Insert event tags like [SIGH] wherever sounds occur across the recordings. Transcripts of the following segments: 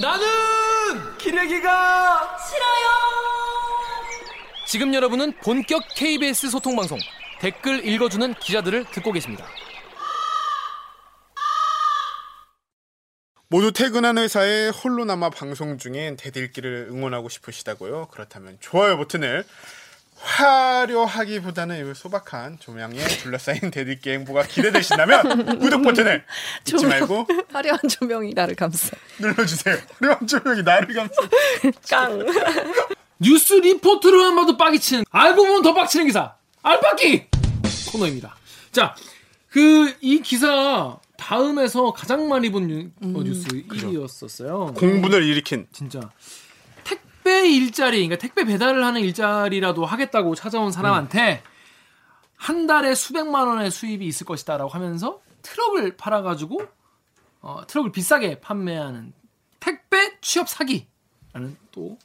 나는 기레기가 싫어요. 지금 여러분은 본격 KBS 소통 방송 댓글 읽어주는 기자들을 듣고 계십니다. 모두 퇴근한 회사에 홀로 남아 방송 중인 대들기를 응원하고 싶으시다고요? 그렇다면 좋아요 버튼을 화려하기보다는 이 소박한 조명에 둘러싸인 대들기 행보가 기대되신다면 구독 버튼을 잊지 조명. 말고 화려한 조명이 나를 감싸. 눌러주세요. 화려한 조명이 나를 감싸. 깡. 뉴스 리포트로만 봐도 빡이 치는 알고 보면 더 빡치는 기사 알빡기 코너입니다. 자, 그 이 기사 다음에서 가장 많이 본 뉴, 어, 뉴스 1위였었어요. 공분을 일으킨 진짜 택배 일자리, 그러니까 택배 배달을 하는 일자리라도 하겠다고 찾아온 사람한테 한 달에 수백만 원의 수입이 있을 것이다라고 하면서 트럭을 팔아가지고 어, 트럭을 비싸게 판매하는 택배 취업 사기라는 또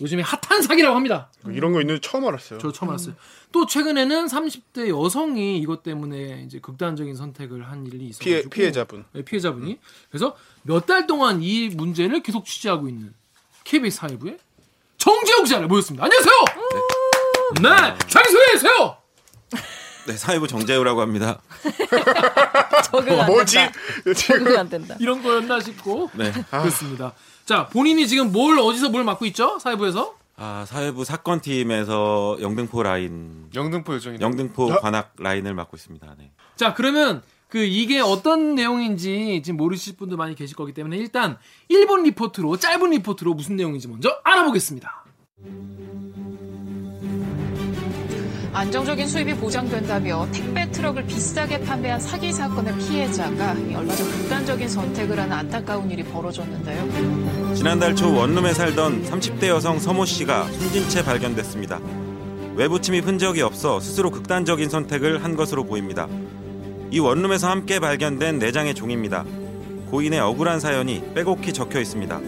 요즘에 핫한 사기라고 합니다. 이런 거 있는지 처음 알았어요. 저 처음 알았어요. 또 최근에는 30대 여성이 이것 때문에 이제 극단적인 선택을 한 일이 있어가지고 피해 피해자분. 네, 피해자분이 그래서 몇 달 동안 이 문제를 계속 취재하고 있는 KBS 사회부의 정재욱 기자를 모셨습니다. 안녕하세요. 네, 자기 소개해주세요. 네, 사회부 정재우라고 합니다. [LAUGHS] 적응 안 뭐지? 된다. 적응 안 된다. 이런 거였나 싶고 네. 그렇습니다. 자, 본인이 지금 뭘 어디서 뭘 맡고 있죠? 사회부에서? 아, 사회부 사건 팀에서 영등포 라인, 영등포 요정이. 영등포 어? 관악 라인을 맡고 있습니다. 네. 자, 그러면 그 이게 어떤 내용인지 지금 모르실 분들 많이 계실 거기 때문에 일단 일본 리포트로 짧은 리포트로 무슨 내용인지 먼저 알아보겠습니다. 안정적인 수입이 보장된다며 택배 트럭을 비싸게 판매한 사기 사건의 피해자가 얼마 전 극단적인 선택을 하는 안타까운 일이 벌어졌는데요. 지난달 초 원룸에 살던 30대 여성 서모 씨가 숨진 채 발견됐습니다. 외부 침입 흔적이 없어 스스로 극단적인 선택을 한 것으로 보입니다. 이 원룸에서 함께 발견된 4장의 종입니다. 고인의 억울한 사연이 빼곡히 적혀 있습니다.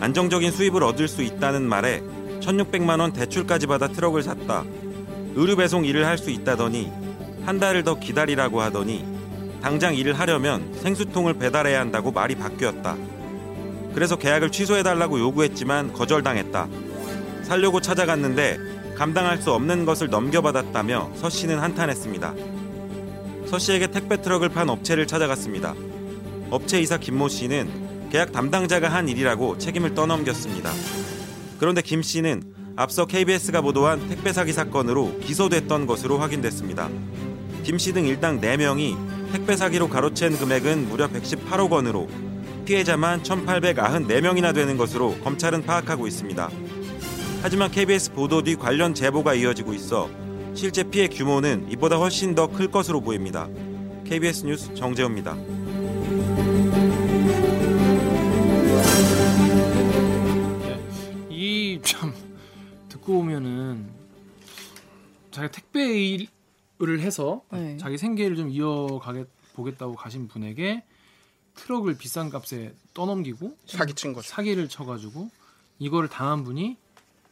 안정적인 수입을 얻을 수 있다는 말에 1600만 원 대출까지 받아 트럭을 샀다. 의류 배송 일을 할 수 있다더니 한 달을 더 기다리라고 하더니 당장 일을 하려면 생수통을 배달해야 한다고 말이 바뀌었다. 그래서 계약을 취소해달라고 요구했지만 거절당했다. 살려고 찾아갔는데 감당할 수 없는 것을 넘겨받았다며 서 씨는 한탄했습니다. 서 씨에게 택배 트럭을 판 업체를 찾아갔습니다. 업체 이사 김모 씨는 계약 담당자가 한 일이라고 책임을 떠넘겼습니다. 그런데 김 씨는 앞서 KBS가 보도한 택배 사기 사건으로 기소됐던 것으로 확인됐습니다. 김 씨 등 일당 4명이 택배 사기로 가로챈 금액은 무려 118억 원으로 피해자만 1,894명이나 되는 것으로 검찰은 파악하고 있습니다. 하지만 KBS 보도 뒤 관련 제보가 이어지고 있어 실제 피해 규모는 이보다 훨씬 더 클 것으로 보입니다. KBS 뉴스 정재호입니다. 이 참 듣고 보면은 자기 택배 일을 해서 네. 자기 생계를 좀 이어가게 보겠다고 가신 분에게 트럭을 비싼 값에 떠넘기고 사기친 거죠. 사기를 쳐가지고 이거를 당한 분이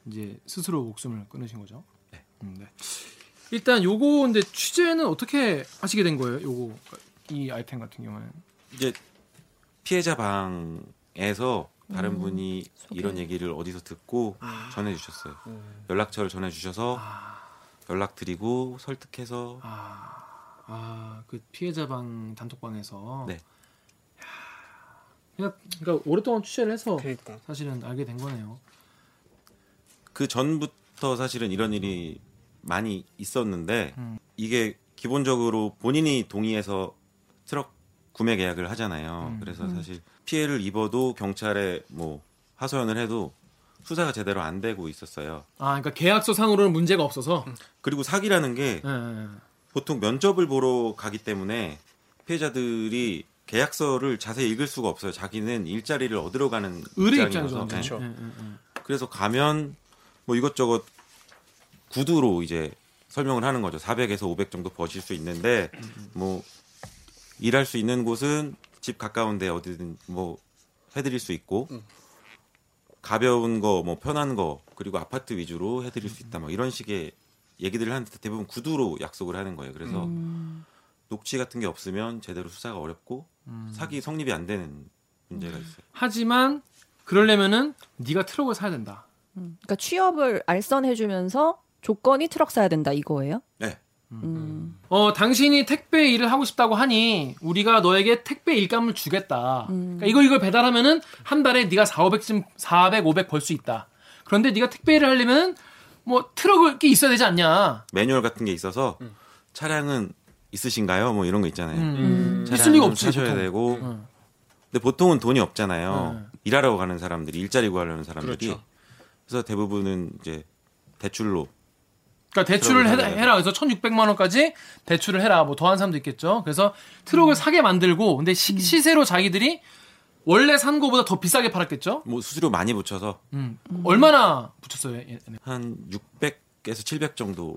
이제 스스로 목숨을 끊으신 거죠. 음, 네. 일단 요거 근데 취재는 어떻게 하시게 된 거예요? 요거 이 아이템 같은 경우는 이제 피해자 방에서 다른 음, 분이 소개. 이런 얘기를 어디서 듣고 전해주셨어요. 연락처를 전해주셔서 연락드리고 설득해서 아, 아, 그 피해자 방 단톡방에서. 네. 야, 그러니까, 그러니까 오랫동안 취재를 해서 그러니까. 사실은 알게 된 거네요. 그 전부터 사실은 이런 일이 많이 있었는데 음. 이게 기본적으로 본인이 동의해서 트럭 구매 계약을 하잖아요. 음. 그래서 사실 피해를 입어도 경찰에 뭐 하소연을 해도 수사가 제대로 안 되고 있었어요. 아, 그러니까 계약서 상으로는 문제가 없어서. 그리고 사기라는 게 예. 보통 면접을 보러 가기 때문에 피해자들이 계약서를 자세히 읽을 수가 없어요. 자기는 일자리를 얻으러 가는 의뢰 입장이어서. 입장이죠. 네. 예, 예, 예. 그래서 가면 뭐 이것저것 구두로 이제 설명을 하는 거죠. 400에서 500 정도 버실 수 있는데 뭐 일할 수 있는 곳은 집 가까운데 어디든 뭐 해드릴 수 있고 가벼운 거 뭐 편한 거 그리고 아파트 위주로 해드릴 수 있다 뭐 이런 식의 얘기들을 하는데 대부분 구두로 약속을 하는 거예요. 그래서 녹취 같은 게 없으면 제대로 수사가 어렵고 사기 성립이 안 되는 문제가 있어요. 하지만 그러려면은 네가 트럭을 사야 된다. 그러니까 취업을 알선해주면서 조건이 트럭 사야 된다 이거예요? 네. 음. 어, 당신이 택배 일을 하고 싶다고 하니 우리가 너에게 택배 일감을 주겠다. 그러니까 이걸 이걸 배달하면은 한 달에 네가 4, 500쯤 400, 500 벌 수 있다. 그런데 네가 택배 일을 하려면은 뭐 트럭이 있어야 되지 않냐. 매뉴얼 같은 게 있어서 차량은 있으신가요? 뭐 이런 거 있잖아요. 음. 차량은 있을 리가 없지. 사셔야 보통. 되고. 음. 근데 보통은 돈이 없잖아요. 네. 일하러 가는 사람들이 일자리 구하려는 사람들이. 그렇죠. 그래서 대부분은 이제 대출로 그러니까 대출을 트럭을 해, 사야 해라. 그래서 1,600만 원까지 대출을 해라. 뭐 더한 사람도 있겠죠. 그래서 트럭을 사게 만들고 근데 시, 시세로 자기들이 원래 산 거보다 더 비싸게 팔았겠죠. 뭐 수수료 많이 붙여서 음. 얼마나 붙였어요? 얘- 얘네? 한 600에서 700 정도.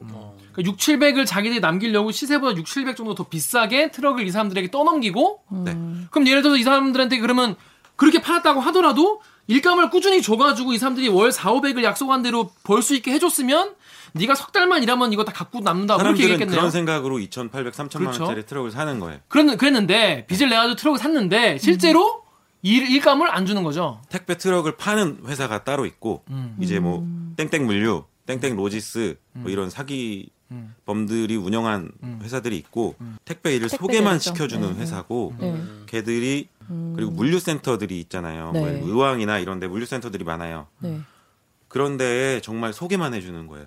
그러니까 6, 700을 자기들이 남기려고 시세보다 6, 700 정도 더 비싸게 트럭을 이 사람들에게 떠넘기고 네. 그럼 예를 들어서 이 사람들한테 그러면 그렇게 팔았다고 하더라도 일감을 꾸준히 줘가지고 이 사람들이 월 4, 500을 약속한 대로 벌 수 있게 해줬으면 네가 석 달만 일하면 이거 다 갖고 남는다 그렇게 사람들은 얘기했겠네요. 그런 생각으로 2,800, 3천만 그렇죠. 원짜리 트럭을 사는 거예요. 그런 그랬는데 빚을 내 가지고 트럭을 샀는데 실제로 일, 일감을 안 주는 거죠. 택배 트럭을 파는 회사가 따로 있고 음. 이제 뭐 땡땡 물류, 땡땡 로지스 뭐 이런 사기 음. 범들이 운영한 회사들이 있고 택배 일을 택배 소개만. 시켜주는 네, 네. 회사고 네. 걔들이 그리고 물류센터들이 있잖아요. 네. 뭐 의왕이나 이런데 물류센터들이 많아요. 네. 그런데 정말 소개만 해주는 거예요.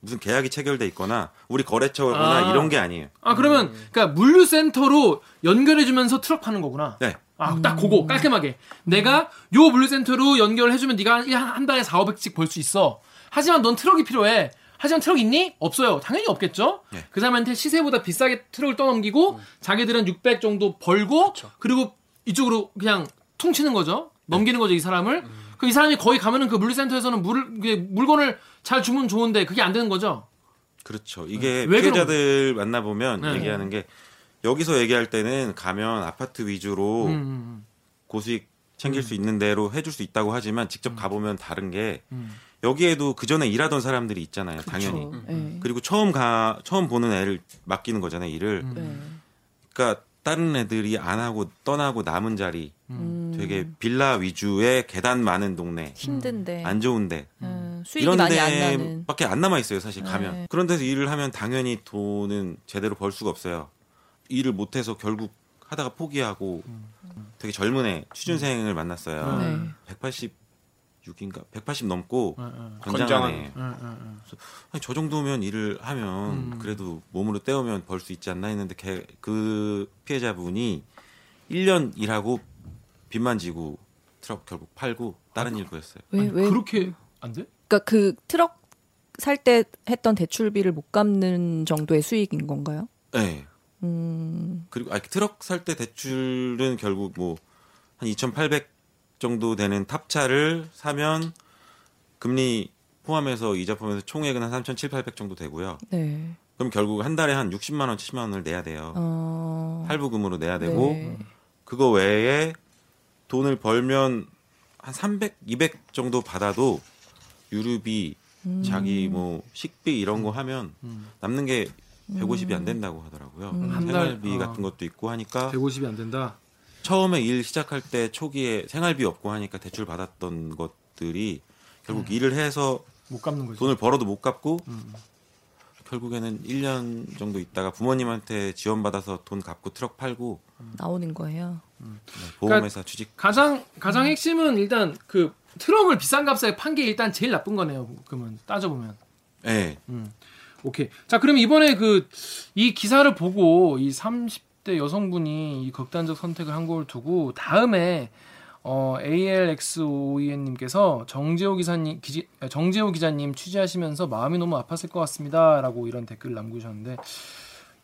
무슨 계약이 체결돼 있거나 우리 거래처거나 아. 이런 게 아니에요. 아 그러면 그러니까 물류센터로 연결해주면서 트럭 파는 거구나. 네. 아, 딱 그거 깔끔하게. 내가 요 물류센터로 연결해주면 네가 한- 한 달에 4, 500씩 벌 수 있어. 하지만 넌 트럭이 필요해. 하지만 트럭 있니? 없어요. 당연히 없겠죠. 네. 그 사람한테 시세보다 비싸게 트럭을 떠넘기고 자기들은 600 정도 벌고 그리고 이쪽으로 그냥 퉁치는 거죠. 넘기는 거죠 이 사람을. 그 이 사람이 거기 가면은 그 물류센터에서는 물 물건을 잘 주면 좋은데 그게 안 되는 거죠. 그렇죠. 이게 왜 그런 피해자들 만나 보면 네. 얘기하는 게 여기서 얘기할 때는 가면 아파트 위주로 음, 음, 고수익 챙길 수 있는 대로 해줄 수 있다고 하지만 직접 가보면 다른 게 음. 여기에도 그 전에 일하던 사람들이 있잖아요. 당연히. 그렇죠. 네. 그리고 처음 가 처음 보는 애를 맡기는 거잖아요. 일을. 음. 네. 그러니까 다른 애들이 안 하고 떠나고 남은 자리 음. 되게 빌라 위주의 계단 많은 동네 힘든데 안 좋은데 음, 수익이 이런 많이 안 나는. 데밖에 안 남아 있어요. 사실 가면 네. 그런 데서 일을 하면 당연히 돈은 제대로 벌 수가 없어요. 일을 못 해서 결국 하다가 포기하고 되게 젊은 애 취준생을 만났어요. 네. 186인가 180 넘고 음, 음, 건장한. 애. 음, 음, 음. 아니, 저 정도면 일을 하면 음. 그래도 몸으로 때우면 벌 수 있지 않나 했는데 걔, 그 피해자분이 1년 일하고 빚만 지고 트럭 결국 팔고 다른 일 구했어요. 왜, 아니, 왜? 그렇게 안 돼? 그러니까 그 트럭 살 때 했던 대출비를 못 갚는 정도의 수익인 건가요? 네. 음, 그리고 아, 트럭 살 때 대출은 결국 뭐 한 2,800 정도 되는 탑차를 사면 금리 포함해서 이자 포함해서 총액은 한 3,700 정도 되고요. 네. 그럼 결국 한 달에 한 60만 원, 70만 원을 내야 돼요. 어, 할부금으로 내야 되고 네. 그거 외에 돈을 벌면 한 300, 200 정도 받아도 유류비, 음. 자기 뭐 식비 이런 거 하면 음. 남는 게 150이 안 된다고 하더라고요. 음. 한 달, 생활비 어. 같은 것도 있고 하니까 150이 안 된다. 처음에 일 시작할 때 초기에 생활비 없고 하니까 대출 받았던 것들이 결국 일을 해서 못 갚는 거죠. 돈을 벌어도 못 갚고 음. 결국에는 1년 정도 있다가 부모님한테 지원받아서 돈 갚고 트럭 팔고 나오는 거예요. 보험회사 취직 가장 가장 핵심은 일단 그 트럭을 비싼 값에 판 게 일단 제일 나쁜 거네요. 그러면 따져 보면. 예. 음. 오케이. 자, 그럼 이번에 그 이 기사를 보고 이 30대 여성분이 이 극단적 선택을 한 걸 두고 다음에 어 ALXOEN님께서 정재호 기사님 기지, 정재호 기자님 취재하시면서 마음이 너무 아팠을 것 같습니다라고 이런 댓글 남기셨는데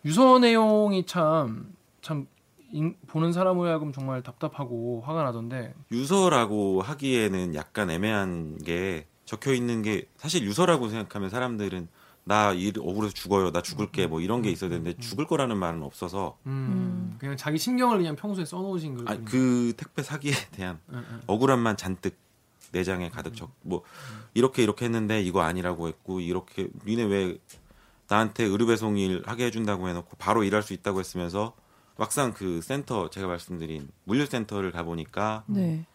유서 내용이 참 참 보는 사람으로 하여금 정말 답답하고 화가 나던데 유서라고 하기에는 약간 애매한 게 적혀 있는 게 사실 유서라고 생각하면 사람들은 나 일 억울해서 죽어요. 나 죽을게. 뭐 이런 게 있어야 되는데 죽을 거라는 말은 없어서 음, 그냥 자기 신경을 그냥 평소에 써놓으신 걸 아, 그 택배 사기에 [LAUGHS] 대한. 억울함만 잔뜩 내장에 가득 적. 뭐 이렇게 이렇게 했는데 이거 아니라고 했고 이렇게 니네 왜 나한테 의료 배송 일 하게 해준다고 해놓고 바로 일할 수 있다고 했으면서 막상 그 센터 제가 말씀드린 물류 센터를 가 보니까 네.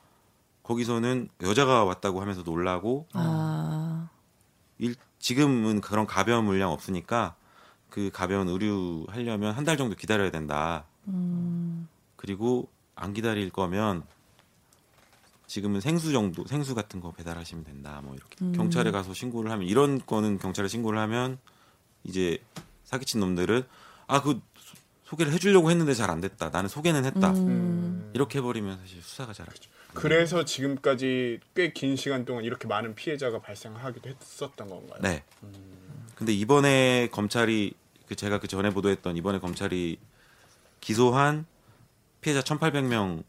거기서는 여자가 왔다고 하면서 놀라고 아. 일, 지금은 그런 가벼운 물량 없으니까 그 가벼운 의류 하려면 한 달 정도 기다려야 된다. 음. 그리고 안 기다릴 거면 지금은 생수 정도 생수 같은 거 배달하시면 된다. 뭐 이렇게 음. 경찰에 가서 신고를 하면 이런 거는 경찰에 신고를 하면 이제 사기친 놈들은 아 그 소개를 해주려고 했는데 잘 안 됐다. 나는 소개는 했다. 음. 이렇게 해버리면 사실 수사가 잘안 돼. 그래서 지금까지 꽤 긴 시간 동안 이렇게 많은 피해자가 발생하기도 했었던 건가요? 네. 근데 이번에 검찰이 그 제가 그 전에 보도했던 이번에 검찰이 기소한 피해자 1,800명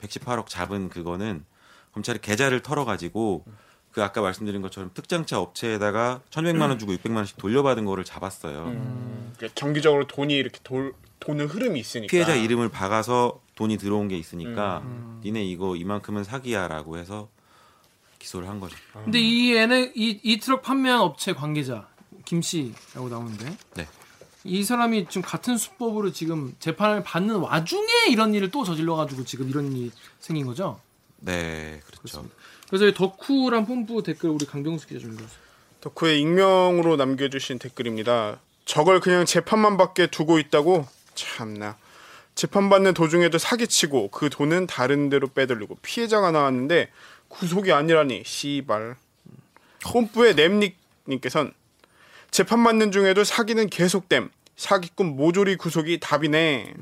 118억 잡은 그거는 검찰이 계좌를 털어가지고 그 아까 말씀드린 것처럼 특장차 업체에다가 1,100만 원 주고 600만 원씩 돌려받은 거를 잡았어요. 음, 그러니까 정기적으로 돈이 이렇게 돌, 도는 흐름이 있으니까 피해자 이름을 박아서 돈이 들어온 게 있으니까 음. 니네 이거 이만큼은 사기야라고 해서 기소를 한 거죠. 근데 이 애는 이, 이 트럭 판매한 업체 관계자 김 씨라고 나오는데 네. 이 사람이 지금 같은 수법으로 지금 재판을 받는 와중에 이런 일을 또 저질러 가지고 지금 이런 일이 생긴 거죠. 네, 그렇죠. 그 래서 이 덕후란 뽐뿌 댓글 우리 강병수 기자 좀 읽어주세요. 덕후의 익명으로 남겨주신 댓글입니다. 저걸 그냥 재판만 받게 두고 있다고? 참나. 재판받는 도중에도 사기치고 그 돈은 다른 데로 빼돌리고 피해자가 나왔는데 구속이 아니라니 씨발. 홈프의 nem닉님께선 재판받는 중에도 사기는 계속됨. 사기꾼 모조리 구속이 답이네.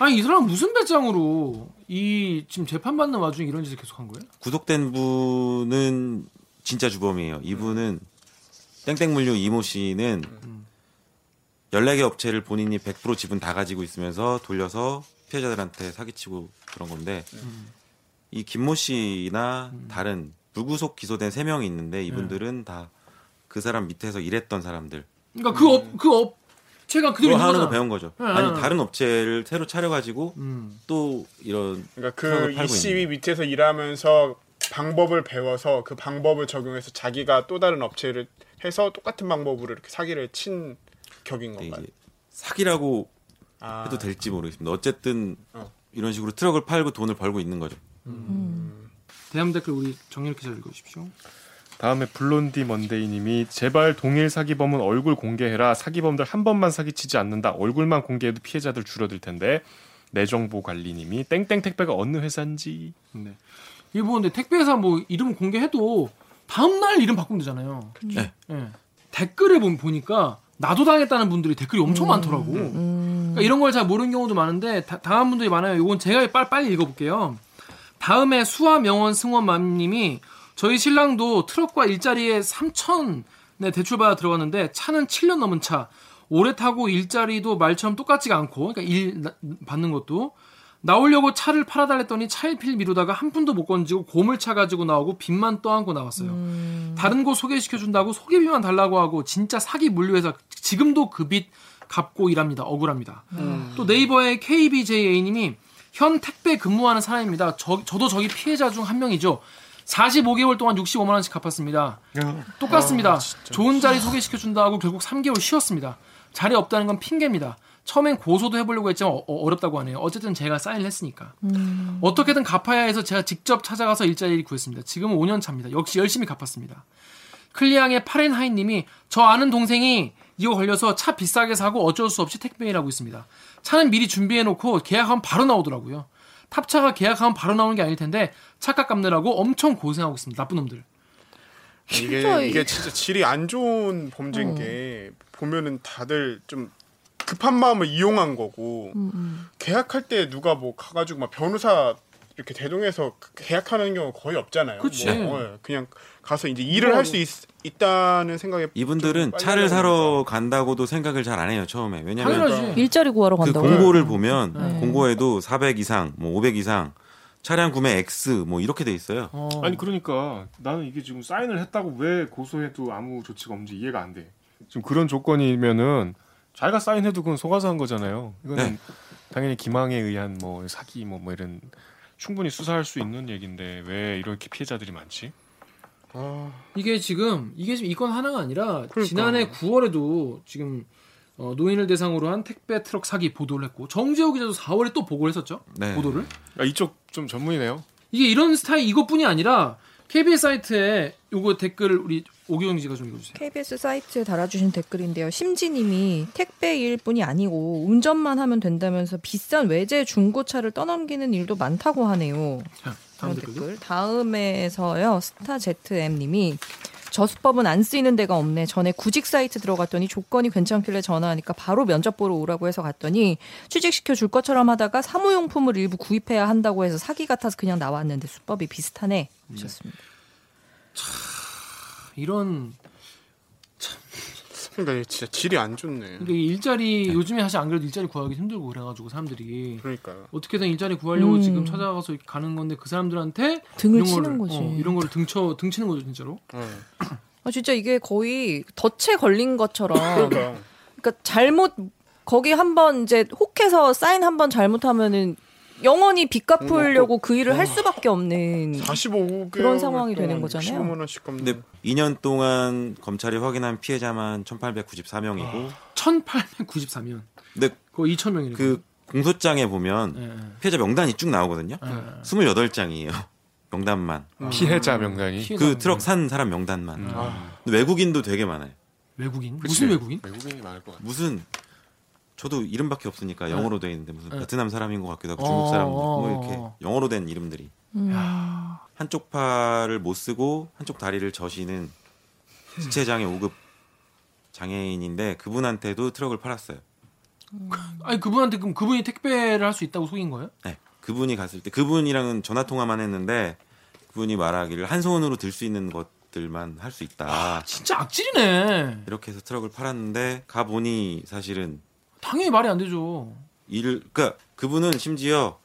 아니 이 사람 무슨 배짱으로 이 지금 재판 받는 와중에 이런 짓을 계속 한 거예요? 구속된 분은 진짜 주범이에요. 이분은 땡땡물류 이모 씨는 14개 업체를 본인이 100% 지분 다 가지고 있으면서 돌려서 피해자들한테 사기치고 그런 건데 이 김모 씨나 다른 불구속 기소된 3명이 있는데 이분들은 다 그 사람 밑에서 일했던 사람들. 그러니까 그 업그업 체가 그대로 하는 거 거잖아. 배운 거죠. 네, 아니 네. 다른 업체를 새로 차려가지고 음. 또 이런 그러니까 그 있는 밑에서 일하면서 방법을 배워서 그 방법을 적용해서 자기가 또 다른 업체를 해서 똑같은 방법으로 이렇게 사기를 친 격인 게 건가요? 사기라고 아, 해도 될지 모르겠습니다. 어쨌든 어. 이런 식으로 트럭을 팔고 돈을 벌고 있는 거죠. 대함 댓글 우리 정렬 기자 읽어주십시오. 다음에 블론디 먼데이님이 제발 동일 사기범은 얼굴 공개해라. 사기범들 한 번만 사기치지 않는다. 얼굴만 공개해도 피해자들 줄어들 텐데. 내 정보 관리님이 땡땡 택배가 어느 회사인지. 네. 이거 보는데 택배회사 뭐 이름 공개해도 다음 날 이름 바꾸면 되잖아요. 네. 예. 댓글을 보면 보니까 나도 당했다는 분들이 댓글이 엄청 많더라고. 그러니까 이런 걸 잘 모르는 경우도 많은데 다, 당한 분들이 많아요. 이건 제가 빨리, 빨리 읽어볼게요. 다음에 수화 명원 승원맘님이 저희 신랑도 트럭과 일자리에 3천에 대출받아 들어갔는데 차는 7년 넘은 차. 오래 타고 일자리도 말처럼 똑같지가 않고 그러니까 일 나- 받는 것도 나오려고 차를 팔아달랬더니 차일필 미루다가 한 푼도 못 건지고 고물차 가지고 나오고 빚만 떠안고 나왔어요. 다른 곳 소개시켜준다고 소개비만 달라고 하고 진짜 사기 물류회사 지금도 그 빚 갚고 일합니다. 억울합니다. 또 네이버의 KBJA님이 현 택배 근무하는 사람입니다. 저, 저도 저기 피해자 중 한 명이죠. 45개월 동안 65만 원씩 갚았습니다. 똑같습니다. 좋은 자리 소개시켜 준다 하고 결국 3개월 쉬었습니다. 자리 없다는 건 핑계입니다. 처음엔 고소도 해보려고 했지만 어, 렵다고 하네요. 어쨌든 제가 사인을 했으니까. 어떻게든 갚아야 해서 제가 직접 찾아가서 일자리를 구했습니다. 지금은 5년 차입니다. 역시 열심히 갚았습니다. 클리앙의 파렌하이님이 저 아는 동생이 이거 걸려서 차 비싸게 사고 어쩔 수 없이 택배일하고 있습니다. 차는 미리 준비해놓고 계약하면 바로 나오더라고요. 탑차가 계약하면 바로 나오는 게 아닐 텐데 차값 갚느라고 엄청 고생하고 있습니다. 나쁜 놈들. 이게 진짜 이게 이- 진짜 질이 안 좋은 범죄인 게 보면은 다들 좀 급한 마음을 이용한 거고 계약할 때 누가 뭐 가가지고 막 변호사 이렇게 대동해서 계약하는 경우 거의 없잖아요. 그치. 뭐, 예, 그냥 가서 이제 일을 할 수 있다는 생각에 이분들은 차를 사러 간다고도 생각을 잘 안 해요 처음에 왜냐면 당연하지. 일자리 구하러 그 간다고. 공고를 보면 네. 공고에도 400 이상 뭐 500 이상 차량 구매 X 뭐 이렇게 돼 있어요 어. 아니 그러니까 나는 이게 지금 사인을 했다고 왜 고소해도 아무 조치가 없는지 이해가 안 돼. 지금 그런 조건이면은 자기가 사인해도 그건 속아서 한 거잖아요. 이거는 네. 당연히 기망에 의한 뭐 사기 뭐, 뭐 이런 충분히 수사할 수 있는 얘기인데 왜 이렇게 피해자들이 많지? 아, 이게 지금 이게 지금 이건 하나가 아니라 그러니까. 지난해 9월에도 지금 어, 노인을 대상으로 한 택배 트럭 사기 보도를 했고 정재호 기자도 4월에 또 보고를 했었죠. 네. 보도를. 아, 이쪽 좀 전문이네요. 이게 이런 스타일 이것뿐이 아니라 KBS 사이트에 요거 댓글 우리 오기영 기자가 좀 읽어주세요. KBS 사이트에 달아주신 댓글인데요. 심지님이 택배 일 뿐이 아니고 운전만 하면 된다면서 비싼 외제 중고차를 떠넘기는 일도 많다고 하네요. 자, 다음. 댓글. 다음에서요. 스타ZM님이 저수법은 안 쓰이는 데가 없네. 전에 구직 사이트 들어갔더니 조건이 괜찮길래 전화하니까 바로 면접 보러 오라고 해서 갔더니 취직시켜 줄 것처럼 하다가 사무용품을 일부 구입해야 한다고 해서 사기 같아서 그냥 나왔는데 수법이 비슷하네. 하셨습니다. 이런 그러니까 이게 진짜 질이 안 좋네. 그러니까 이 일자리 요즘에 사실 안 그래도 일자리 구하기 힘들고 그래가지고 사람들이 그러니까요. 어떻게든 일자리 구하려고 음. 지금 찾아가서 가는 건데 그 사람들한테 등을 이런 치는 거를, 거지. 어, 이런 거를 등쳐 등치는 거죠 진짜로. 어. 아, 진짜 이게 거의 덫에 걸린 것처럼 그러니까 그러니까 잘못 거기 한번 이제 혹해서 사인 한 번 잘못하면은 영원히 빚 갚으려고 그 일을 할 수밖에 없는 45개 그런 상황이 되는 거잖아요. 15만 원씩 갚는. 근데 2년 동안 검찰이 확인한 피해자만 1,894명이고 1,894명. 근데 거의 2,000명이니까. 그 공소장에 보면 예, 예. 피해자 명단이 쭉 나오거든요. 예, 예. 28장이에요. [LAUGHS] 명단만. 피해자 명단이. 피해자 그 트럭 산 사람 명단만. 아, 근데 외국인도 되게 많아요. 외국인 그치. 무슨 외국인? 외국인이 많을 것 같아. 무슨 저도 이름밖에 없으니까 영어로 돼 있는데 무슨 네. 베트남 사람인 것 같기도 하고 어, 중국 사람 뭐 어, 이렇게 어. 영어로 된 이름들이 음. 한쪽 팔을 못 쓰고 한쪽 다리를 저시는 지체장애 5급 장애인인데 그분한테도 트럭을 팔았어요. 아니 그분한테 그럼 그분이 택배를 할 수 있다고 속인 거예요? 네. 그분이 갔을 때 그분이랑은 전화 통화만 했는데 그분이 말하기를 한 손으로 들 수 있는 것들만 할 수 있다. 진짜 악질이네. 이렇게 해서 트럭을 팔았는데 가 보니 사실은 당연히 말이 안 되죠. 일을 그러니까 그분은 심지어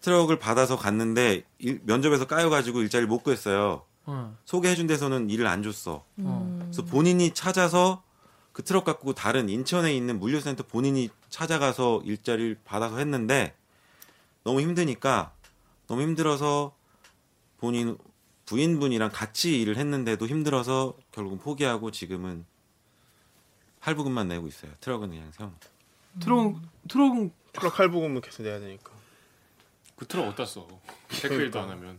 트럭을 받아서 갔는데 일- 면접에서 까여가지고 일자리를 못 구했어요. 어. 소개해준 데서는 일을 안 줬어. 어. 그래서 본인이 찾아서 그 트럭 갖고 다른 인천에 있는 물류센터 본인이 찾아가서 일자리를 받아서 했는데 너무 힘드니까 너무 힘들어서 본인 부인분이랑 같이 일을 했는데도 힘들어서 결국은 포기하고 지금은 할부금만 내고 있어요. 트럭은 그냥 세워놓고. 트럭 트럭 트럭 할부금은 계속 내야 되니까. 그 트럭 어디다 써? 택배일도 안 하면.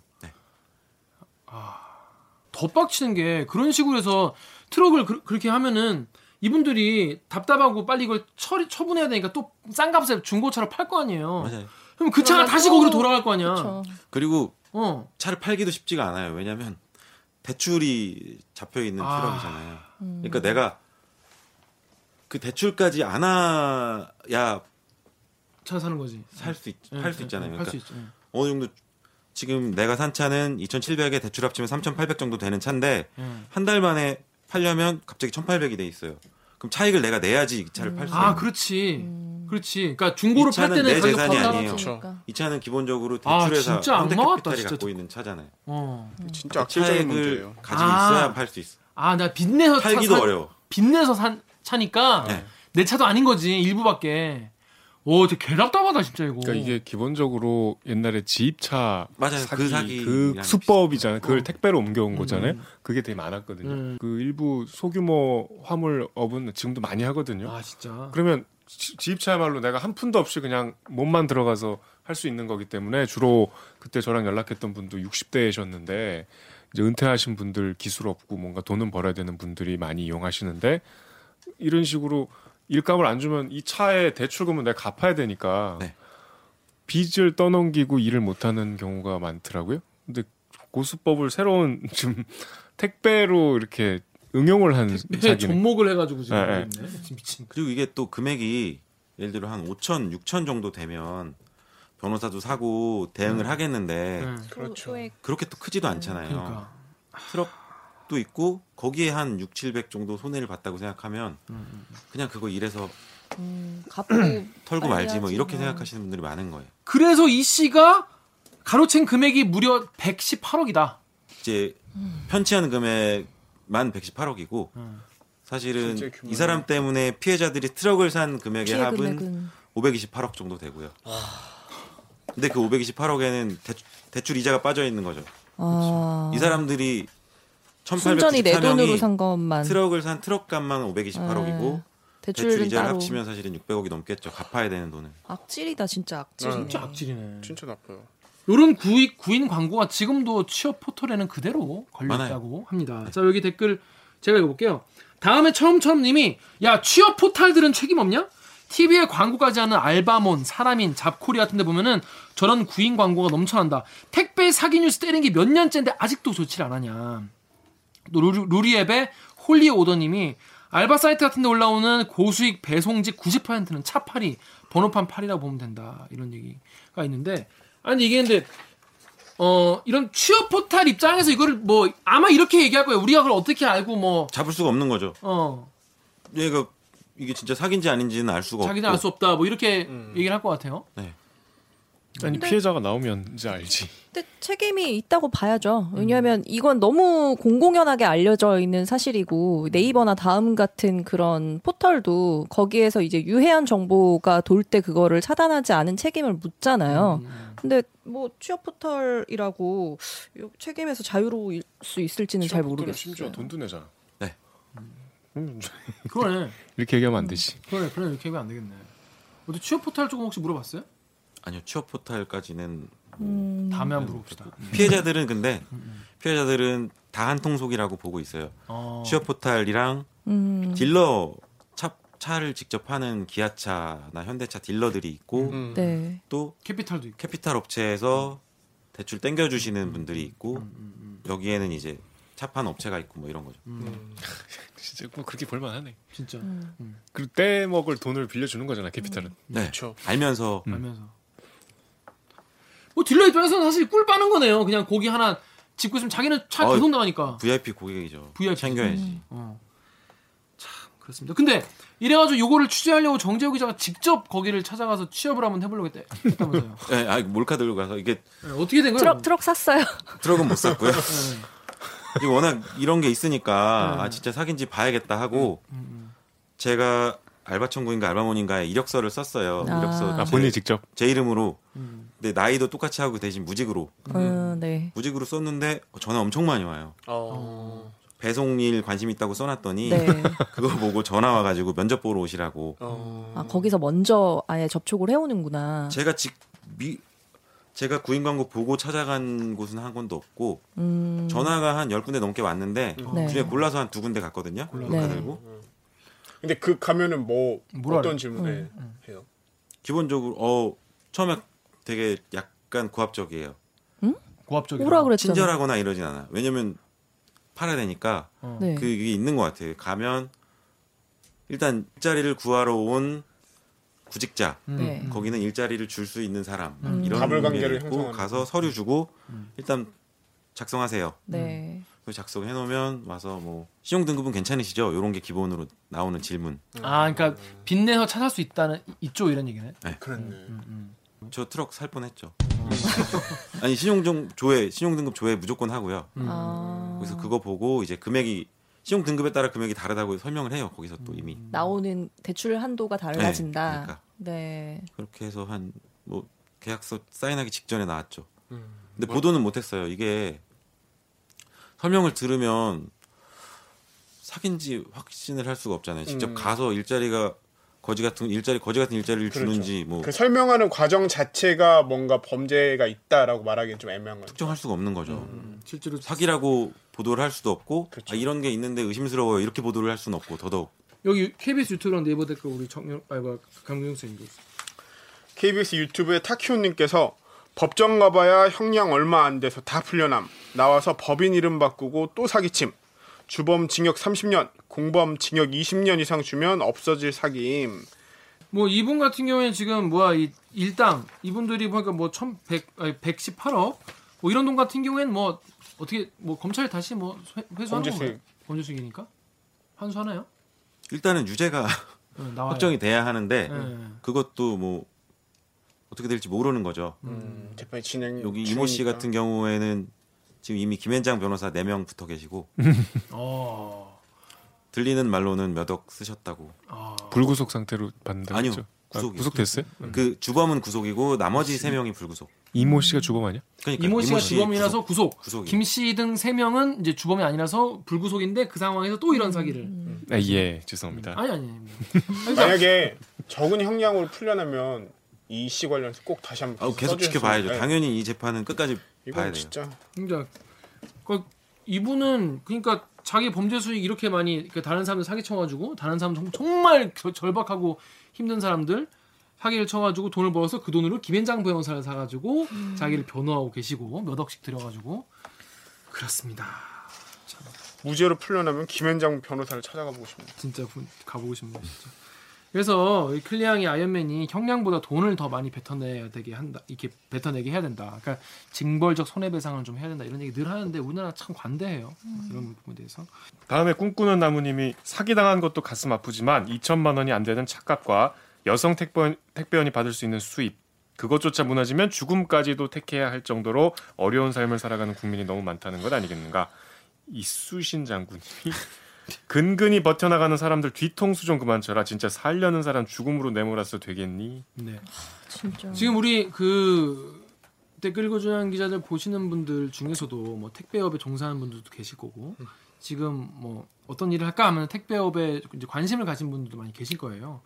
더 빡치는 게 그런 식으로 해서 트럭을 그, 렇게 하면은 이분들이 답답하고 빨리 이걸 처리 처분해야 되니까 또 싼 값에 중고차를 팔거 아니에요. 맞아요. 그럼 그 차가 다시 또- 거기로 돌아갈 거 아니야. 그렇죠. 그리고 어. 차를 팔기도 쉽지가 않아요. 왜냐하면 대출이 잡혀 있는 아. 트럭이잖아요. 음. 그러니까 내가 그 대출까지 안아야 차 사는 거지. 살수 예, 팔수 예, 있잖아요. 예, 그러니까 팔수 있죠. 예. 어느 정도 지금 내가 산 차는 2,700에 대출 합치면 3,800 정도 되는 차인데 예. 한달 만에 팔려면 갑자기 1,800이 돼 있어요. 그럼 차익을 내가 내야지 이 차를 팔수 있는. 아, 그렇지. 그렇지. 그러니까 중고로 되팔 때는 내 재산이. 아니에요. 그러니까. 이 차는 기본적으로 아, 대출회사 진짜 악마같다, 현대캐피탈이 진짜. 갖고 있는 차잖아요. 어. 진짜 악질적인 차액을 문제예요. 가지고 아. 있어야 팔 수 있어. 아, 나 빚내서 차- 팔기도 산- 어려워. 빚내서 산 차니까 네. 내 차도 아닌 거지. 일부밖에. 오, 되게 개답답하다 진짜 이거. 그러니까 이게 기본적으로 옛날에 지입차 맞아요. 사기, 그 사기랑 그 수법이잖아요. 그걸 어. 택배로 옮겨온 음. 거잖아요. 그게 되게 많았거든요. 음. 그 일부 소규모 화물업은 지금도 많이 하거든요. 아, 진짜. 그러면 지- 지입차야말로 내가 한 푼도 없이 그냥 몸만 들어가서 할 수 있는 거기 때문에 주로 그때 저랑 연락했던 분도 60대이셨는데 이제 은퇴하신 분들 기술 없고 뭔가 돈은 벌어야 되는 분들이 많이 이용하시는데 이런 식으로 일감을 안 주면 이 차에 대출금은 내가 갚아야 되니까 네. 빚을 떠넘기고 일을 못하는 경우가 많더라고요. 근데 고수법을 새로운 [LAUGHS] 좀 택배로 이렇게 응용을 한회 사기네. 접목을 해가지고 지금 네, 네. 미친. 그리고 이게 또 금액이 예를 들어 한 5천, 6천 정도 되면 변호사도 사고 대응을 하겠는데 네. 그렇죠. 소액 그렇게 또 크지도 않잖아요. 그러니까. 트럭 도 있고 거기에 한 6, 700 정도 손해를 봤다고 생각하면 음, 그냥 그거 일해서 음, 갚고 [CLEARS THROAT] 털고 말지 뭐 이렇게 뭐. 생각하시는 분들이 많은 거예요. 그래서 이 씨가 가로챈 금액이 무려 118억이다. 이제 편취한 금액만 118억이고 음. 사실은 이 사람 때문에 피해자들이 트럭을 산 금액의 합은 금액은 528억 정도 되고요. 근데 그 528억에는 대출, 이자가 빠져 있는 거죠. 아, 이 사람들이 순전히 내 돈으로 1894명이 산 것만 트럭을 산 트럭 값만 528억이고 대출 이자를 따로 합치면 사실은 600억이 넘겠죠. 갚아야 되는 돈은. 악질이다 진짜 악질이네. 진짜 악질이네. 진짜 나빠요. 이런 구인, 구인 광고가 지금도 취업 포털에는 그대로 걸려 있다고 합니다. 자 여기 댓글 제가 읽어볼게요. 다음에 처음처럼님이 야 취업 포털들은 책임 없냐? TV에 광고까지 하는 알바몬, 사람인, 잡코리아 같은 데 보면은 저런 구인 광고가 넘쳐난다. 택배 사기 뉴스 때린 게 몇 년째인데 아직도 조치를 안 하냐. 루리, 루리웹의 홀리 오더님이 알바 사이트 같은 데 올라오는 고수익 배송직 90%는 차팔이 번호판팔이라고 보면 된다. 이런 얘기가 있는데 아니 이게 근데 어 이런 취업 포털 입장에서 이거를 뭐 아마 이렇게 얘기할 거예요. 우리가 그걸 어떻게 알고 뭐 잡을 수가 없는 거죠. 어, 얘가 이게 진짜 사기인지 아닌지는 알 수가 자기는 없고. 알수 없다. 뭐 이렇게 얘기를 할 것 같아요. 네. 아니 근데- 피해자가 나오면 이제 알지. 근데 책임이 있다고 봐야죠. 왜냐하면 이건 너무 공공연하게 알려져 있는 사실이고 네이버나 다음 같은 그런 포털도 거기에서 이제 유해한 정보가 돌 때 그거를 차단하지 않은 책임을 묻잖아요. 근데 뭐 취업 포털이라고 요 책임에서 자유로울 수 있을지는 잘 모르겠어요. 심지어 돈도 내잖아. 네. 음, 그러네. [LAUGHS] 이렇게 얘기하면 안 되지. 그러네. 그러네. 이렇게 하면 안 되겠네. 어디 취업 포털 조금 혹시 물어봤어요? 아니요 취업 포털까지는 음, 다음에 한번 물어봅시다. 피해자들은 근데 피해자들은 다 한 통속이라고 보고 있어요. 어. 취업 포털이랑 음, 딜러 차, 차를 직접 파는 기아차나 현대차 딜러들이 있고 음. 네. 또 캐피탈도 있고. 캐피탈 업체에서 대출 땡겨 주시는 분들이 있고 음, 여기에는 이제 차판 업체가 있고 뭐 이런 거죠. [LAUGHS] 진짜 뭐 그렇게 볼만하네. 진짜 음. 그리고 떼 먹을 돈을 빌려주는 거잖아 캐피탈은. 네. 그렇죠. 알면서 알면서. 뭐 딜러 입장에서는 사실 꿀 빠는 거네요. 그냥 고기 하나 짚고 있으면 자기는 차 어, 계속 나가니까. VIP 고객이죠. VIP. 챙겨야지. 어. 참 그렇습니다. 근데 이래가지고 요거를 취재하려고 정재호 기자가 직접 거기를 찾아가서 취업을 한번 해보려고 했대, 했다면서요. [LAUGHS] 네, 아 몰카 들고 가서 이게 네, 어떻게 된 거예요? 트럭 트럭 샀어요. [LAUGHS] 트럭은 못 샀고요. [LAUGHS] 네. 이게 워낙 이런 게 있으니까 네. 아 진짜 사귄지 봐야겠다 하고 제가 알바천국인가 알바몬인가에 이력서를 썼어요. 아. 이력서 아 제, 본인 직접. 제 이름으로. 음. 근데 나이도 똑같이 하고 대신 무직으로 음, 네. 무직으로 썼는데 전화 엄청 많이 와요. 어. 배송일 관심 있다고 써놨더니 네. [LAUGHS] 그거 보고 전화 와가지고 면접 보러 오시라고. 어. 아 거기서 먼저 아예 접촉을 해오는구나. 제가 직 미, 제가 구인 광고 보고 찾아간 곳은 한 군도 없고 음, 전화가 한 열 군데 넘게 왔는데 네. 그중에 골라서 한 두 군데 갔거든요. 네. 몰카 들고 근데 그 가면은 뭐 어떤? 질문을 음. 해요? 기본적으로 어 처음에 되게 약간 고압적이에요. 고압적이. 오라 그랬잖아. 친절하거나 이러진 않아. 왜냐면 팔아야 되니까 네. 그게 있는 것 같아요. 가면 일단 일자리를 구하러 온 구직자 네. 거기는 일자리를 줄 수 있는 사람 음. 이런 가불관계를 게 있고 가서 서류 주고 일단 작성하세요. 네. 그 작성해 놓으면 와서 뭐 신용 등급은 괜찮으시죠? 이런 게 기본으로 나오는 질문. 아, 그러니까 빚내서 찾을 수 있다는 이쪽 이런 얘기네. 그랬네. 저 트럭 살 뻔했죠. [LAUGHS] 아니 신용 좀 조회 신용 등급 조회 무조건 하고요. 아, 그래서 그거 보고 이제 금액이 신용 등급에 따라 금액이 다르다고 설명을 해요. 거기서 또 이미 나오는 대출 한도가 달라진다. 네, 그러니까. 네. 그렇게 해서 한 뭐 계약서 사인하기 직전에 나왔죠. 음. 근데 보도는 못했어요. 이게 설명을 들으면 사귄지 확신을 할 수가 없잖아요. 직접 음. 가서 일자리가 거지 같은 일자리 거지 같은 일자리를 그렇죠. 주는지 뭐 그 설명하는 과정 자체가 뭔가 범죄가 있다라고 말하기엔 좀 애매한 거죠. 특정할 수가 없는 거죠. 음, 실제로 사기라고 보도를 할 수도 없고 그렇죠. 아, 이런 게 있는데 의심스러워요. 이렇게 보도를 할 수는 없고 더더욱 여기 KBS 유튜브랑 네이버 댓글 우리 정영 아이고 강경 쌤 이거. KBS 유튜브의 타키오님께서 법정 가봐야 형량 얼마 안 돼서 다 풀려남. 나와서 법인 이름 바꾸고 또 사기침. 주범 징역 30년, 공범 징역 20년 이상 주면 없어질 사기임. 뭐 이분 같은 경우에는 지금 뭐야 이 일당 이분들이 보니까 뭐 1,100 아니 118억 뭐 이런 돈 같은 경우에는 뭐 어떻게 뭐 검찰이 다시 뭐 회- 회수하는 범죄수익. 건가요? 범죄수익이니까 환수하나요? 일단은 유죄가 네. [LAUGHS] 확정이 돼야 하는데 네. 그것도 뭐 어떻게 될지 모르는 거죠. 음, 재판이 진행. 여기 이모 씨. 같은 경우에는 지금 이미 김현장 변호사 4명 붙어 계시고 어. 들리는 말로는 몇 억 쓰셨다고. 아. 불구속 상태로 받는다 아니요. 구속 구속됐어요? 그 주범은 구속이고 나머지 세 명이 불구속. 이모 씨가 주범 아니야? 그러니까 이모 씨가 씨 주범이라서 구속, 구속이. 김씨 등 세 명은 이제 주범이 아니라서 불구속인데 그 상황에서 또 이런 사기를. 아, 예, 죄송합니다. 아니 아니. 아니. [LAUGHS] 만약에 적은 형량으로 풀려나면 이 씨 관련해서 꼭 다시 한번 아, 계속 지켜봐야죠. 네. 당연히 이 재판은 끝까지 봐야 돼요. 진짜 그러니까 그 이분은 그러니까 자기 범죄 수익 이렇게 많이 그 다른 사람들 사기 쳐가지고 다른 사람 정- 정말 겨- 절박하고 힘든 사람들 사기를 쳐가지고 돈을 벌어서 그 돈으로 김현장 변호사를 사가지고 자기를 변호하고 계시고 몇 억씩 들여가지고 그렇습니다. 무죄로 풀려나면 김현장 변호사를 찾아가 보고 싶네요. 진짜 분- 가보고 싶네요. 진짜. 그래서 이 클리앙이 아이언맨이 형량보다 돈을 더 많이 뱉어내야 되게 한다. 이렇게 뱉어내게 해야 된다. 그러니까 징벌적 손해배상을 좀 해야 된다. 이런 얘기 늘 하는데 우리나라 참 관대해요. 이런 부분에 대해서. 다음에 꿈꾸는 나무님이 사기당한 것도 가슴 아프지만 2천만 원이 안 되는 착각과 여성 택배, 택배원이 받을 수 있는 수입 그것조차 무너지면 죽음까지도 택해야 할 정도로 어려운 삶을 살아가는 국민이 너무 많다는 것 아니겠는가? 이수신 장군님이 근근히 버텨나가는 사람들 뒤통수 좀 그만 쳐라. 진짜 살려는 사람 죽음으로 내몰아서 되겠니? 네. 진짜. 지금 우리 그 댓글 읽어주는 기자들 보시는 분들 중에서도 뭐 택배업에 종사하는 분들도 계실 거고 지금 뭐 어떤 일을 할까 하면 택배업에 이제 관심을 가진 분들도 많이 계실 거예요.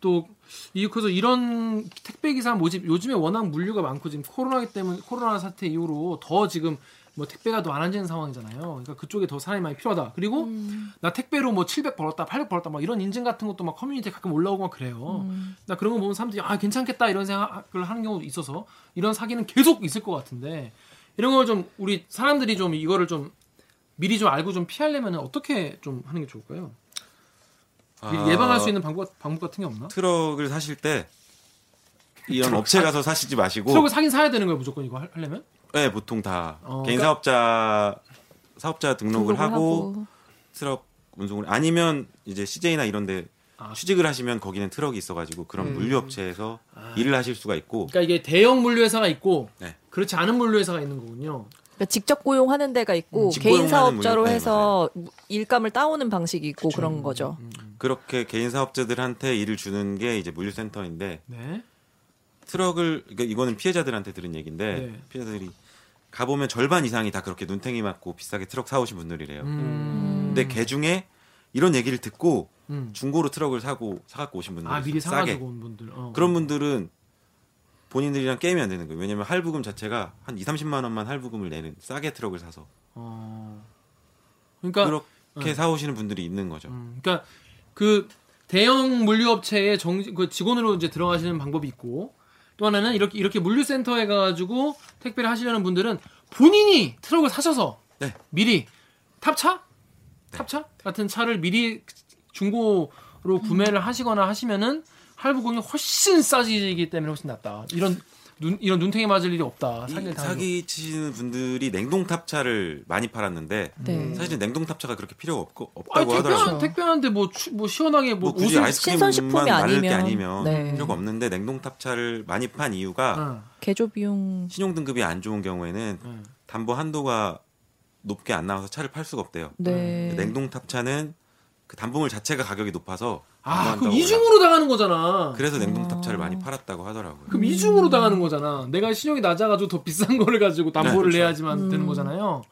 또 이 그래서 이런 택배 기사 모집 요즘에 워낙 물류가 많고 지금 코로나 때문에 코로나 사태 이후로 더 지금 뭐 택배가 더안 안지는 상황이잖아요. 그러니까 그쪽에 더 사람이 많이 필요하다. 그리고 나 택배로 뭐 700 벌었다, 800 벌었다, 막 이런 인증 같은 것도 막 커뮤니티에 가끔 올라오고 막 그래요. 나 그런 거 보면 사람들이 아 괜찮겠다 이런 생각을 하는 경우도 있어서 이런 사기는 계속 있을 것 같은데 이런 걸 좀 우리 사람들이 좀 이거를 좀 미리 좀 알고 좀 피하려면 어떻게 좀 하는 게 좋을까요? 아, 예방할 수 있는 방법 방법 같은 게 없나? 트럭을 사실 때 이런 업체 가서 사시지 마시고 트럭을 사긴 사야 되는 거예요 무조건 이거 하- 하려면? 네, 보통 다 어, 개인 그러니까- 사업자 사업자 등록을, 등록을 하고, 하고. 트럭 운송을 아니면 이제 CJ나 이런데 아. 취직을 하시면 거기는 트럭이 있어가지고 그런 음. 물류업체에서 일을 하실 수가 있고 그러니까 이게 대형 물류 회사가 있고 네. 그렇지 않은 물류 회사가 있는 거군요. 그러니까 직접 고용하는 데가 있고 음, 직 개인 사업자로 물류- 네, 해서 일감을 따오는 방식이 있고 그런 거죠. 그렇게 개인 사업자들한테 일을 주는 게 이제 물류센터인데 네. 트럭을 그러니까 이거는 피해자들한테 들은 얘기인데 네. 피해자들이 가보면 절반 이상이 다 그렇게 눈탱이 맞고 비싸게 트럭 사오신 분들이래요. 음. 근데 개 중에 이런 얘기를 듣고 음. 중고로 트럭을 사고 사갖고 오신 분들 아 미리 싸게 사가지고 온 분들. 어. 그런 분들은 본인들이랑 게임이 안 되는 거예요. 왜냐면 할부금 자체가 한 2, 30만 원만 할부금을 내는 싸게 트럭을 사서 어. 그러니까 그렇게 네. 사오시는 분들이 있는 거죠. 음, 그러니까 그 대형 물류업체에 정, 그 직원으로 이제 들어가시는 방법이 있고 또 하나는 이렇게 이렇게 물류센터에 가가지고 택배를 하시려는 분들은 본인이 트럭을 사셔서 네. 미리 탑차, 탑차 같은 차를 미리 중고로 구매를 하시거나 하시면은 할부금이 훨씬 싸지기 때문에 훨씬 낫다. 이런 눈 이런 눈탱이 맞을 일이 없다. 사기를. 사기 치시는 분들이 냉동 탑차를 많이 팔았는데 네. 사실은 냉동 탑차가 그렇게 필요가 없고 아니 없다고 하더라고요. 택배한 택배하는데 뭐, 추- 뭐 시원하게 뭐, 뭐 굳이 아이스크림만 신선식품이 마를 게 아니면. 아니면 네. 필요가 없는데 냉동 탑차를 많이 판 이유가 어, 개조 비용 신용 등급이 안 좋은 경우에는 어. 담보 한도가 높게 안 나와서 차를 팔 수가 없대요. 네. 냉동 탑차는 그 담보물 자체가 가격이 높아서 아, 그럼 올라- 이중으로 당하는 거잖아. 그래서 냉동 탑차를 많이 팔았다고 하더라고요. 그럼 이중으로 당하는 거잖아. 내가 신용이 낮아가지고 더 비싼 거를 가지고 담보를 네, 그렇죠. 내야지만 되는 거잖아요.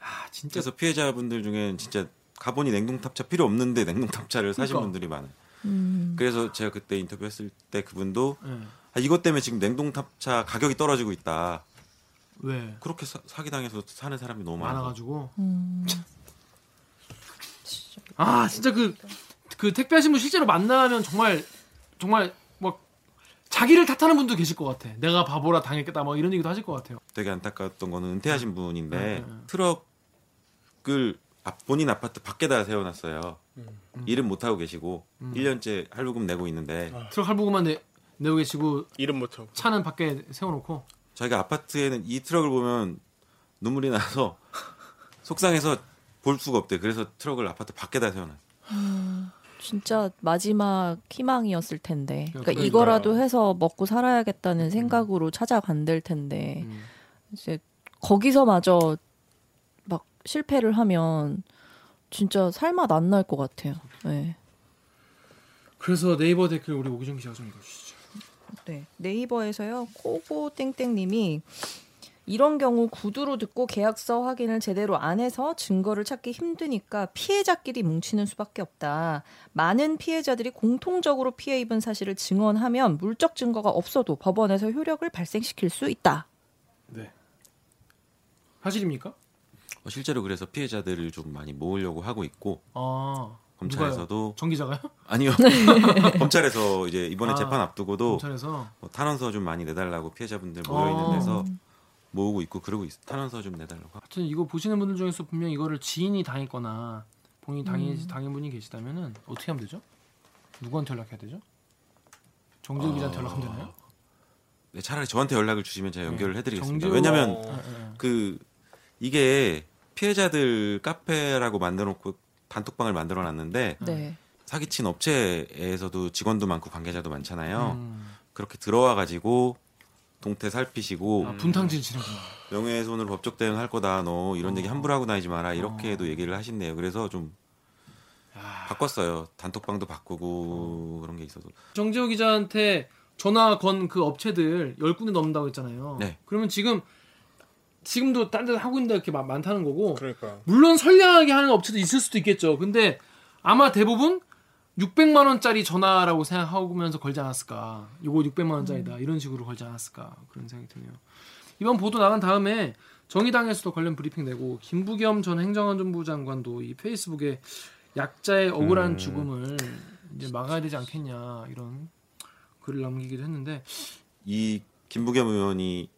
아, 진짜. 그래서 피해자분들 중엔 진짜 가보니 냉동 탑차 필요 없는데 냉동 탑차를 사신 그러니까. 분들이 많아요. 음. 그래서 제가 그때 인터뷰했을 때 그분도 예. 아, 이것 때문에 지금 냉동 탑차 가격이 떨어지고 있다. 왜? 그렇게 사, 사기당해서 사는 사람이 너무 많아. 많아가지고. 음. 아, 진짜 그, 그 택배하신 분 실제로 만나면 정말, 정말, 막, 자기를 탓하는 분도 계실 것 같아. 내가 바보라 당했겠다. 막 이런 얘기도 하실 것 같아요. 되게 안타까웠던 거는 은퇴하신 분인데 네, 네. 트럭을 앞- 본인 아파트 밖에다 세워놨어요. 음. 일은 못 하고 계시고 1년째 할부금 내고 있는데 트럭 할부금만 내, 내고 계시고 이름 못하고 차는 밖에 세워놓고. 자기가 아파트에는 이 트럭을 보면 눈물이 나서 [LAUGHS] 속상해서 볼 수가 없대. 그래서 트럭을 아파트 밖에다 세워놨. 진짜 마지막 희망이었을 텐데. 그러니까 그러니까요. 이거라도 해서 먹고 살아야겠다는 생각으로 찾아간들 텐데 음. 이제 거기서마저 막 실패를 하면 진짜 살맛 안 날 것 같아요. 네. 그래서 네이버 댓글 우리 오기정 기자가 좀 읽어주시죠. 네. 네이버에서요. 코보 땡땡님이 이런 경우 구두로 듣고 계약서 확인을 제대로 안 해서 증거를 찾기 힘드니까 피해자끼리 뭉치는 수밖에 없다. 많은 피해자들이 공통적으로 피해 입은 사실을 증언하면 물적 증거가 없어도 법원에서 효력을 발생시킬 수 있다. 네. 사실입니까? 어, 실제로 그래서 피해자들을 좀 많이 모으려고 하고 있고 아 검찰에서도 정 기자가요? 아니요 [LAUGHS] 검찰에서 이제 이번에 아, 재판 앞두고도 검찰에서 뭐 탄원서 좀 많이 내달라고 피해자분들 모여 있는 아. 데서 모으고 있고 그러고 있, 탄원서 좀 내달라고. 하여튼 이거 보시는 분들 중에서 분명 이거를 지인이 당했거나 본인 당해 당한 분이 계시다면은 어떻게 하면 되죠? 누구한테 연락해야 되죠? 정재우 아. 기자한테 연락하면 되나요? 네, 차라리 저한테 연락을 주시면 제가 연결을 해드리겠습니다. 정재호- 왜냐하면 예, 예. 그 이게 피해자들 카페라고 만들어놓고 단톡방을 만들어놨는데 네. 사기친 업체에서도 직원도 많고 관계자도 많잖아요. 음. 그렇게 들어와 가지고 동태 살피시고 아, 분탕질 치는구나. 명예훼손으로 법적 대응할 거다. 너 이런 얘기 어. 함부로 하고 다니지 마라. 이렇게도 어. 얘기를 하신대요. 그래서 좀 야. 바꿨어요. 단톡방도 바꾸고 그런 게 있어서. 정재호 기자한테 전화 건 그 업체들 10군데 넘는다고 했잖아요. 네. 그러면 지금 지금도 딴 데서 하고 있는데 이렇게 많- 많다는 거고 그러니까 물론 선량하게 하는 업체도 있을 수도 있겠죠. 근데 아마 대부분 600만 원짜리 전화라고 생각하면서 걸지 않았을까. 요거 600만 원짜리다. 이런 식으로 걸지 않았을까. 그런 생각이 드네요. 이번 보도 나간 다음에 정의당에서도 관련 브리핑 내고 김부겸 전 행정안전부 장관도 이 페이스북에 약자의 억울한 음. 죽음을 이제 막아야 되지 않겠냐 이런 글을 남기기도 했는데 이 김부겸 의원이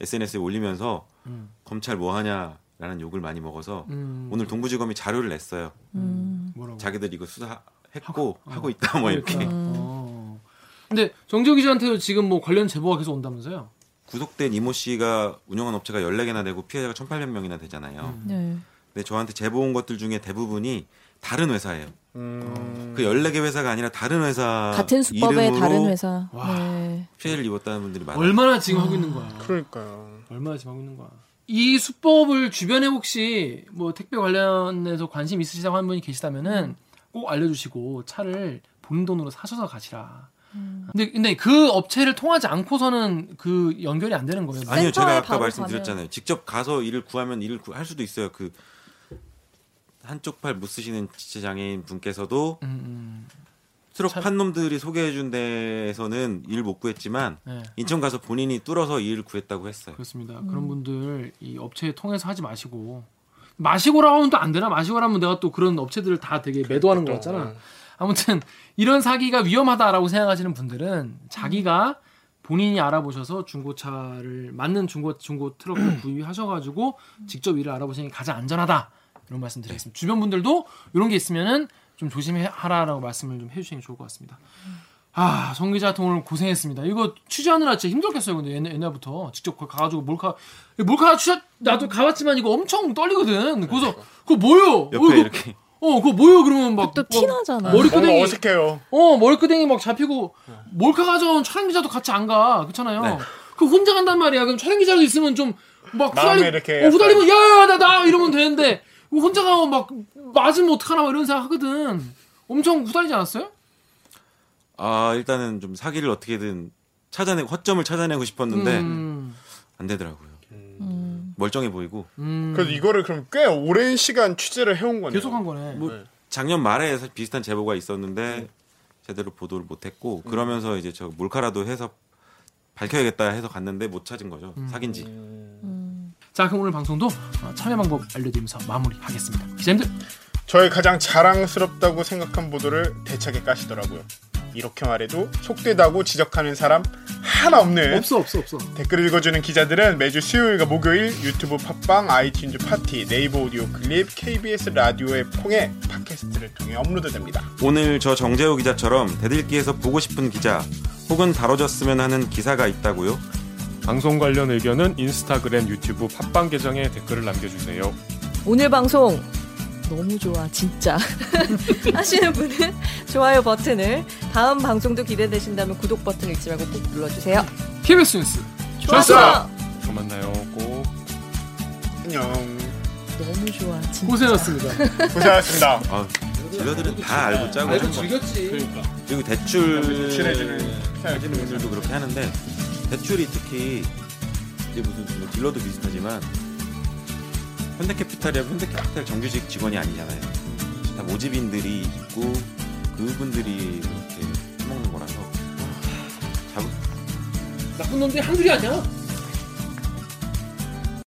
SNS에 올리면서 음. 검찰 뭐 하냐라는 욕을 많이 먹어서 음, 오늘 동부지검이 자료를 냈어요. 음. 뭐라고 자기들 이거 수사 했고 하고, 하고, 어. 있다 뭐 이렇게. 그러니까. 어. 근데 정재호 기자한테도 지금 뭐 관련 제보가 계속 온다면서요? 구속된 이모 씨가 운영한 업체가 14개나 되고 피해자가 1,800명이나 되잖아요. 음. 네. 근데 저한테 제보 온 것들 중에 대부분이 다른 회사예요. 음, 그 14개 회사가 아니라 다른 회사 같은 수법의 다른 회사. 와. 네. 피해를 입었다는 분들이 많아요. 얼마나 지금 하고 있는 거야? 그러니까요. 얼마나 지금 하고 있는 거야? 이 수법을 주변에 혹시 뭐 택배 관련해서 관심 있으시다고 하는 분이 계시다면은 꼭 알려주시고 차를 본인 돈으로 사셔서 가시라. 근데 근데 그 업체를 통하지 않고서는 그 연결이 안 되는 거예요. 아니요, 제가 아까 말씀드렸잖아요. 직접 가서 일을 구하면 일을 구- 할 수도 있어요. 그 한쪽 팔 못 쓰시는 지체 장애인 분께서도 음, 음, 트럭 참- 판 놈들이 소개해준 데에서는 일 못 구했지만 네. 인천 가서 본인이 뚫어서 일을 구했다고 했어요. 그렇습니다. 그런 분들 이 업체 통해서 하지 마시고 마시고라 하면 또 안 되나? 마시고라 하면 내가 또 그런 업체들을 다 되게 매도하는 거 같잖아. 아무튼 이런 사기가 위험하다라고 생각하시는 분들은 자기가 본인이 알아보셔서 중고차를 맞는 중고 중고 트럭을 [CLEARS THROAT] 구입하셔가지고 직접 일을 알아보시는 게 가장 안전하다 이런 말씀드리겠습니다. 주변 분들도 이런 게 있으면은 좀 조심하라라고 말씀을 좀 해주시는 게 좋을 것 같습니다. 아, 정 기자 하여튼 오늘 고생했습니다. 이거 취재하느라 진짜 힘들겠어요. 근데 옛날, 옛날부터 직접 가가지고 몰카 몰카 취재 나도 가봤지만 이거 엄청 떨리거든. 그래서 그거 뭐요? 옆에 어, 이거- 이렇게 어, 그거 뭐요? 그러면 막또막 티나잖아. 머리 뭔가 끄댕이 어색해요. 어 머리끄댕이 막 잡히고 몰카 가져온 촬영 기자도 같이 안 가. 그렇잖아요. 네. 그 혼자 간단 말이야. 그럼 촬영 기자도 있으면 좀 막 후달리 이렇게 어, 후달리면 야 야 나 나 이러면 되는데 혼자 가면 막 맞으면 어떡하나 막 이런 생각 하거든. 엄청 후달리지 않았어요? 아 일단은 좀 사기를 어떻게든 찾아내 허점을 찾아내고 싶었는데 음, 안 되더라고요. 음. 멀쩡해 보이고 음. 그래서 이거를 그럼 꽤 오랜 시간 취재를 해온 거네요. 계속 한 거네. 뭐 네. 작년 말에 비슷한 제보가 있었는데 제대로 보도를 못했고 그러면서 이제 저 몰카라도 해서 밝혀야겠다 해서 갔는데 못 찾은 거죠 사기인지 음. 자 그럼 오늘 방송도 어, 참여 방법 알려드리면서 마무리하겠습니다. 기자님들 저의 가장 자랑스럽다고 생각한 보도를 대차게 까시더라고요. 이렇게 말해도 속되다고 지적하는 사람 하나 없는 없어 없어 없어. 댓글 읽어주는 기자들은 매주 수요일과 목요일 유튜브 팟빵, 아이튠즈 팟티, 네이버 오디오 클립, KBS 라디오의 콩에 팟캐스트를 통해 업로드됩니다. 오늘 저 정재호 기자처럼 댓읽기에서 보고 싶은 기자 혹은 다뤄졌으면 하는 기사가 있다고요? 방송 관련 의견은 인스타그램, 유튜브, 팟빵 계정에 댓글을 남겨주세요. 오늘 방송 너무 좋아 진짜 [LAUGHS] 하시는 분은 좋아요 버튼을 다음 방송도 기대되신다면 구독 버튼 잊지 말고 꼭 눌러주세요. KBS 뉴스 좋았어. 또 만나요. 꼭. 안녕. 너무 좋아 진짜. 고생하셨습니다. [LAUGHS] 고생하셨습니다. 아 딜러들은 다 알고 짜고 알고 하는 거 즐겼지. 그리고 대출 대출해주는 해주는 분들도 그렇게 하는데 대출이 특히 이제 무슨 뭐 딜러도 비슷하지만 현대캐피탈이야 현대캐피탈 정규직 직원이 아니잖아요. 다 모집인들이 있고 그분들이 그렇게 해먹는 거라서 잡 나쁜 놈들이 한둘이 아니야.